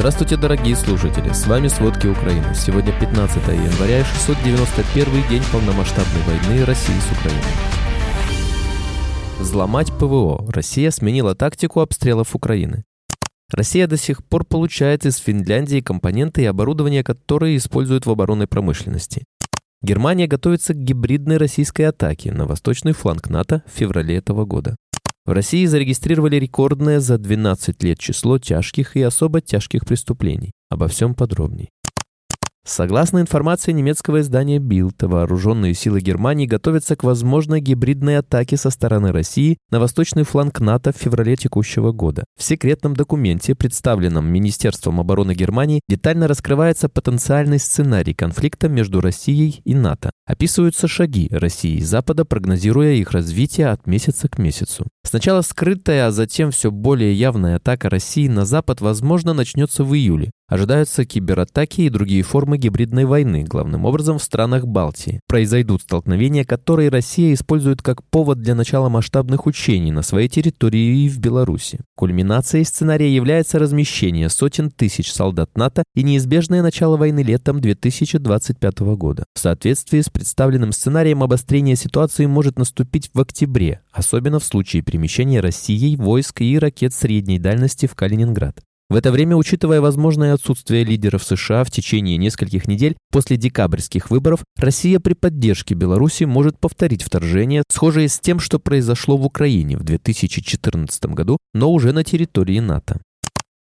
Здравствуйте, дорогие слушатели! С вами «Сводки Украины». Сегодня 15 января, 691 день полномасштабной войны России с Украиной. Взломать ПВО. Россия сменила тактику обстрелов Украины. Россия до сих пор получает из Финляндии компоненты и оборудование, которые используют в оборонной промышленности. Германия готовится к гибридной российской атаке на восточный фланг НАТО в феврале этого года. В России зарегистрировали рекордное за 12 лет число тяжких и особо тяжких преступлений. Обо всем подробней. Согласно информации немецкого издания Bild, вооруженные силы Германии готовятся к возможной гибридной атаке со стороны России на восточный фланг НАТО в феврале текущего года. В секретном документе, представленном Министерством обороны Германии, детально раскрывается потенциальный сценарий конфликта между Россией и НАТО. Описываются шаги России и Запада, прогнозируя их развитие от месяца к месяцу. Сначала скрытая, а затем все более явная атака России на Запад, возможно, начнется в июле. Ожидаются кибератаки и другие формы гибридной войны, главным образом в странах Балтии. Произойдут столкновения, которые Россия использует как повод для начала масштабных учений на своей территории и в Беларуси. Кульминацией сценария является размещение сотен тысяч солдат НАТО и неизбежное начало войны летом 2025 года. В соответствии с представленным сценарием обострение ситуации может наступить в октябре, особенно в случае перемещения Россией войск и ракет средней дальности в Калининград. В это время, учитывая возможное отсутствие лидеров США в течение нескольких недель после декабрьских выборов, Россия при поддержке Беларуси может повторить вторжение, схожее с тем, что произошло в Украине в 2014 году, но уже на территории НАТО.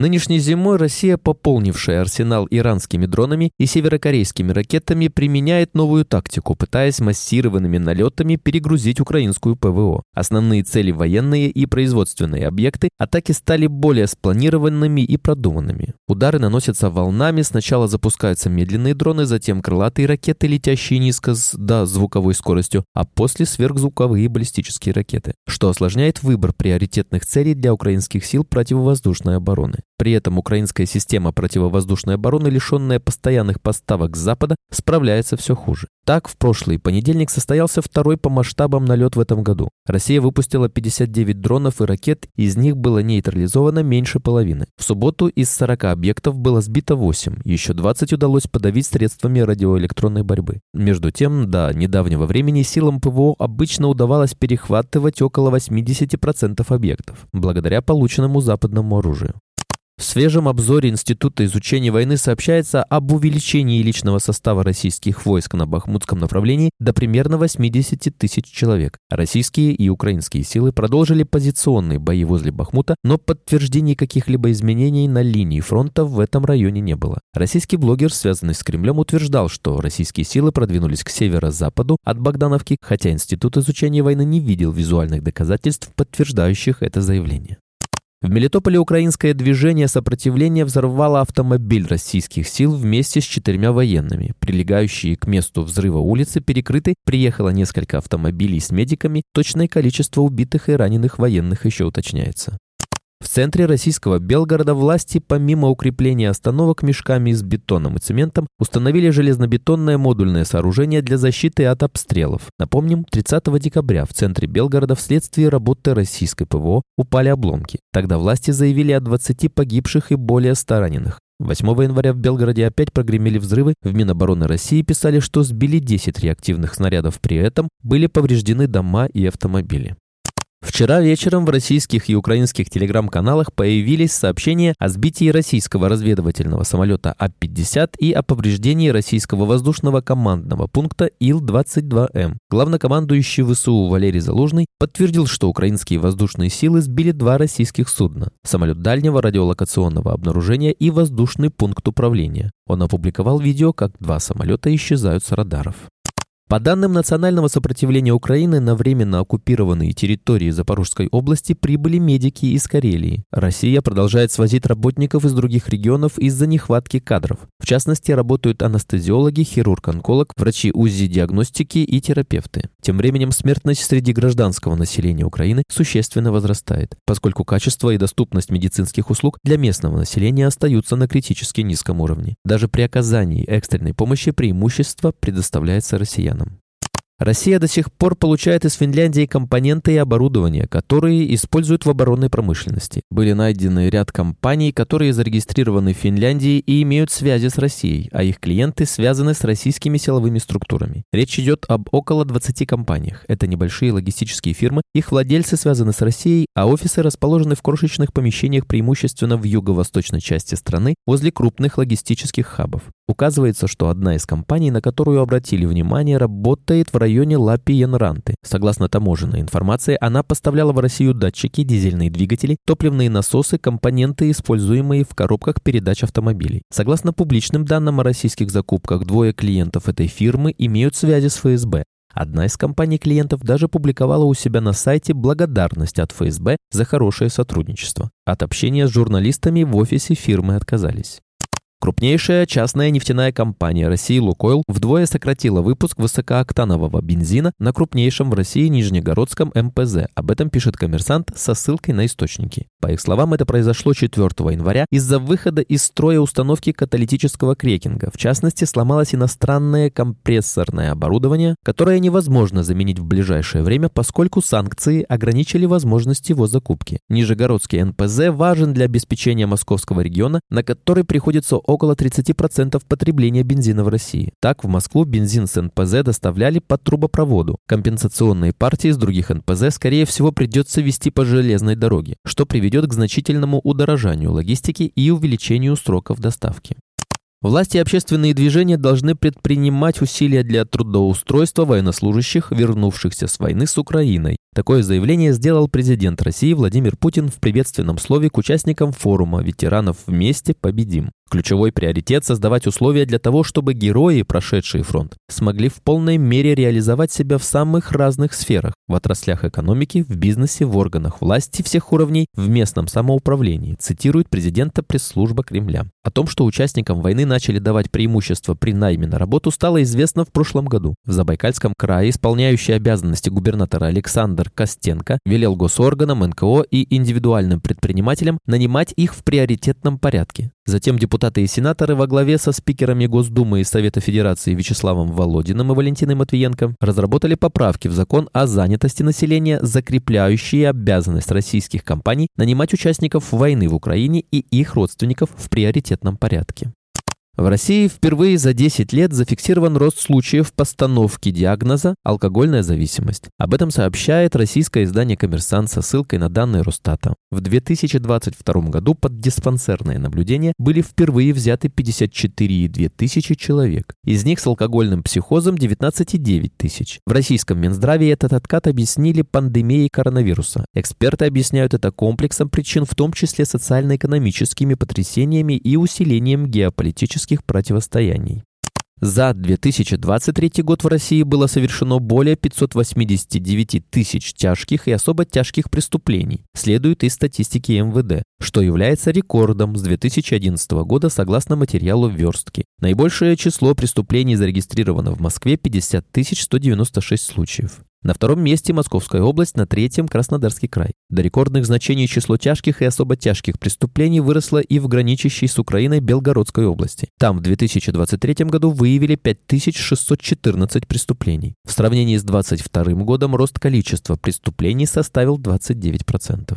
Нынешней зимой Россия, пополнившая арсенал иранскими дронами и северокорейскими ракетами, применяет новую тактику, пытаясь массированными налетами перегрузить украинскую ПВО. Основные цели военные и производственные объекты атаки стали более спланированными и продуманными. Удары наносятся волнами, сначала запускаются медленные дроны, затем крылатые ракеты, летящие низко с до звуковой скоростью, а после сверхзвуковые баллистические ракеты, что осложняет выбор приоритетных целей для украинских сил противовоздушной обороны. При этом украинская система противовоздушной обороны, лишенная постоянных поставок с Запада, справляется все хуже. Так, в прошлый понедельник состоялся второй по масштабам налет в этом году. Россия выпустила 59 дронов и ракет, из них было нейтрализовано меньше половины. В субботу из 40 объектов было сбито 8, еще 20 удалось подавить средствами радиоэлектронной борьбы. Между тем, до недавнего времени силам ПВО обычно удавалось перехватывать около 80% объектов, благодаря полученному западному оружию. В свежем обзоре Института изучения войны сообщается об увеличении личного состава российских войск на Бахмутском направлении до примерно 80 тысяч человек. Российские и украинские силы продолжили позиционные бои возле Бахмута, но подтверждений каких-либо изменений на линии фронта в этом районе не было. Российский блогер, связанный с Кремлем, утверждал, что российские силы продвинулись к северо-западу от Богдановки, хотя Институт изучения войны не видел визуальных доказательств, подтверждающих это заявление. В Мелитополе украинское движение сопротивления взорвало автомобиль российских сил вместе с четырьмя военными. Прилегающие к месту взрыва улицы перекрыты, приехало несколько автомобилей с медиками, точное количество убитых и раненых военных еще уточняется. В центре российского Белгорода власти, помимо укрепления остановок мешками с бетоном и цементом, установили железнобетонное модульное сооружение для защиты от обстрелов. Напомним, 30 декабря в центре Белгорода вследствие работы российской ПВО упали обломки. Тогда власти заявили о 20 погибших и более 100 раненых. 8 января в Белгороде опять прогремели взрывы. В Минобороны России писали, что сбили 10 реактивных снарядов. При этом были повреждены дома и автомобили. Вчера вечером в российских и украинских телеграм-каналах появились сообщения о сбитии российского разведывательного самолета А-50 и о повреждении российского воздушного командного пункта Ил-22М. Главнокомандующий ВСУ Валерий Залужный подтвердил, что украинские воздушные силы сбили два российских судна – самолет дальнего радиолокационного обнаружения и воздушный пункт управления. Он опубликовал видео, как два самолета исчезают с радаров. По данным Национального сопротивления Украины, на временно оккупированные территории Запорожской области прибыли медики из Карелии. Россия продолжает свозить работников из других регионов из-за нехватки кадров. В частности, работают анестезиологи, хирург-онколог, врачи УЗИ-диагностики и терапевты. Тем временем смертность среди гражданского населения Украины существенно возрастает, поскольку качество и доступность медицинских услуг для местного населения остаются на критически низком уровне. Даже при оказании экстренной помощи преимущество предоставляется россиянам. Россия до сих пор получает из Финляндии компоненты и оборудование, которые используют в оборонной промышленности. Были найдены ряд компаний, которые зарегистрированы в Финляндии и имеют связи с Россией, а их клиенты связаны с российскими силовыми структурами. Речь идет об около 20 компаниях. Это небольшие логистические фирмы, их владельцы связаны с Россией, а офисы расположены в крошечных помещениях преимущественно в юго-восточной части страны возле крупных логистических хабов. Указывается, что одна из компаний, на которую обратили внимание, работает в районе Лапи-Янранты. Согласно таможенной информации, она поставляла в Россию датчики, дизельные двигатели, топливные насосы, компоненты, используемые в коробках передач автомобилей. Согласно публичным данным о российских закупках, двое клиентов этой фирмы имеют связи с ФСБ. Одна из компаний клиентов даже публиковала у себя на сайте благодарность от ФСБ за хорошее сотрудничество. От общения с журналистами в офисе фирмы отказались. Крупнейшая частная нефтяная компания России «Лукойл» вдвое сократила выпуск высокооктанового бензина на крупнейшем в России Нижнегородском МПЗ. Об этом пишет коммерсант со ссылкой на источники. По их словам, это произошло 4 января из-за выхода из строя установки каталитического крекинга. В частности, сломалось иностранное компрессорное оборудование, которое невозможно заменить в ближайшее время, поскольку санкции ограничили возможность его закупки. Нижегородский НПЗ важен для обеспечения московского региона, на который приходится около 30% потребления бензина в России. Так, в Москву бензин с НПЗ доставляли по трубопроводу. Компенсационные партии из других НПЗ, скорее всего, придется вести по железной дороге, что приведет к значительному удорожанию логистики и увеличению сроков доставки. Власти и общественные движения должны предпринимать усилия для трудоустройства военнослужащих, вернувшихся с войны с Украиной. Такое заявление сделал президент России Владимир Путин в приветственном слове к участникам форума «Ветеранов вместе победим». Ключевой приоритет – создавать условия для того, чтобы герои, прошедшие фронт, смогли в полной мере реализовать себя в самых разных сферах – в отраслях экономики, в бизнесе, в органах власти всех уровней, в местном самоуправлении, цитирует президента пресс-служба Кремля. О том, что участникам войны начали давать преимущество при найме на работу, стало известно в прошлом году. В Забайкальском крае исполняющий обязанности губернатора Александр Костенко велел госорганам, НКО и индивидуальным предпринимателям нанимать их в приоритетном порядке. Затем депутаты и сенаторы во главе со спикерами Госдумы и Совета Федерации Вячеславом Володиным и Валентиной Матвиенко разработали поправки в закон о занятости населения, закрепляющие обязанность российских компаний нанимать участников войны в Украине и их родственников в приоритетном порядке. В России впервые за 10 лет зафиксирован рост случаев постановки диагноза «алкогольная зависимость». Об этом сообщает российское издание «Коммерсант» со ссылкой на данные Росстата. В 2022 году под диспансерное наблюдение были впервые взяты 54,2 тысячи человек. Из них с алкогольным психозом 19,9 тысяч. В российском Минздраве этот откат объяснили пандемией коронавируса. Эксперты объясняют это комплексом причин, в том числе социально-экономическими потрясениями и усилением геополитических политических противостояний. За 2023 год в России было совершено более 589 тысяч тяжких и особо тяжких преступлений, следует из статистики МВД, что является рекордом с 2011 года согласно материалу верстки. Наибольшее число преступлений зарегистрировано в Москве 50 196 случаев. На втором месте Московская область, на третьем – Краснодарский край. До рекордных значений число тяжких и особо тяжких преступлений выросло и в граничащей с Украиной Белгородской области. Там в 2023 году выявили 5614 преступлений. В сравнении с 2022 годом рост количества преступлений составил 29%.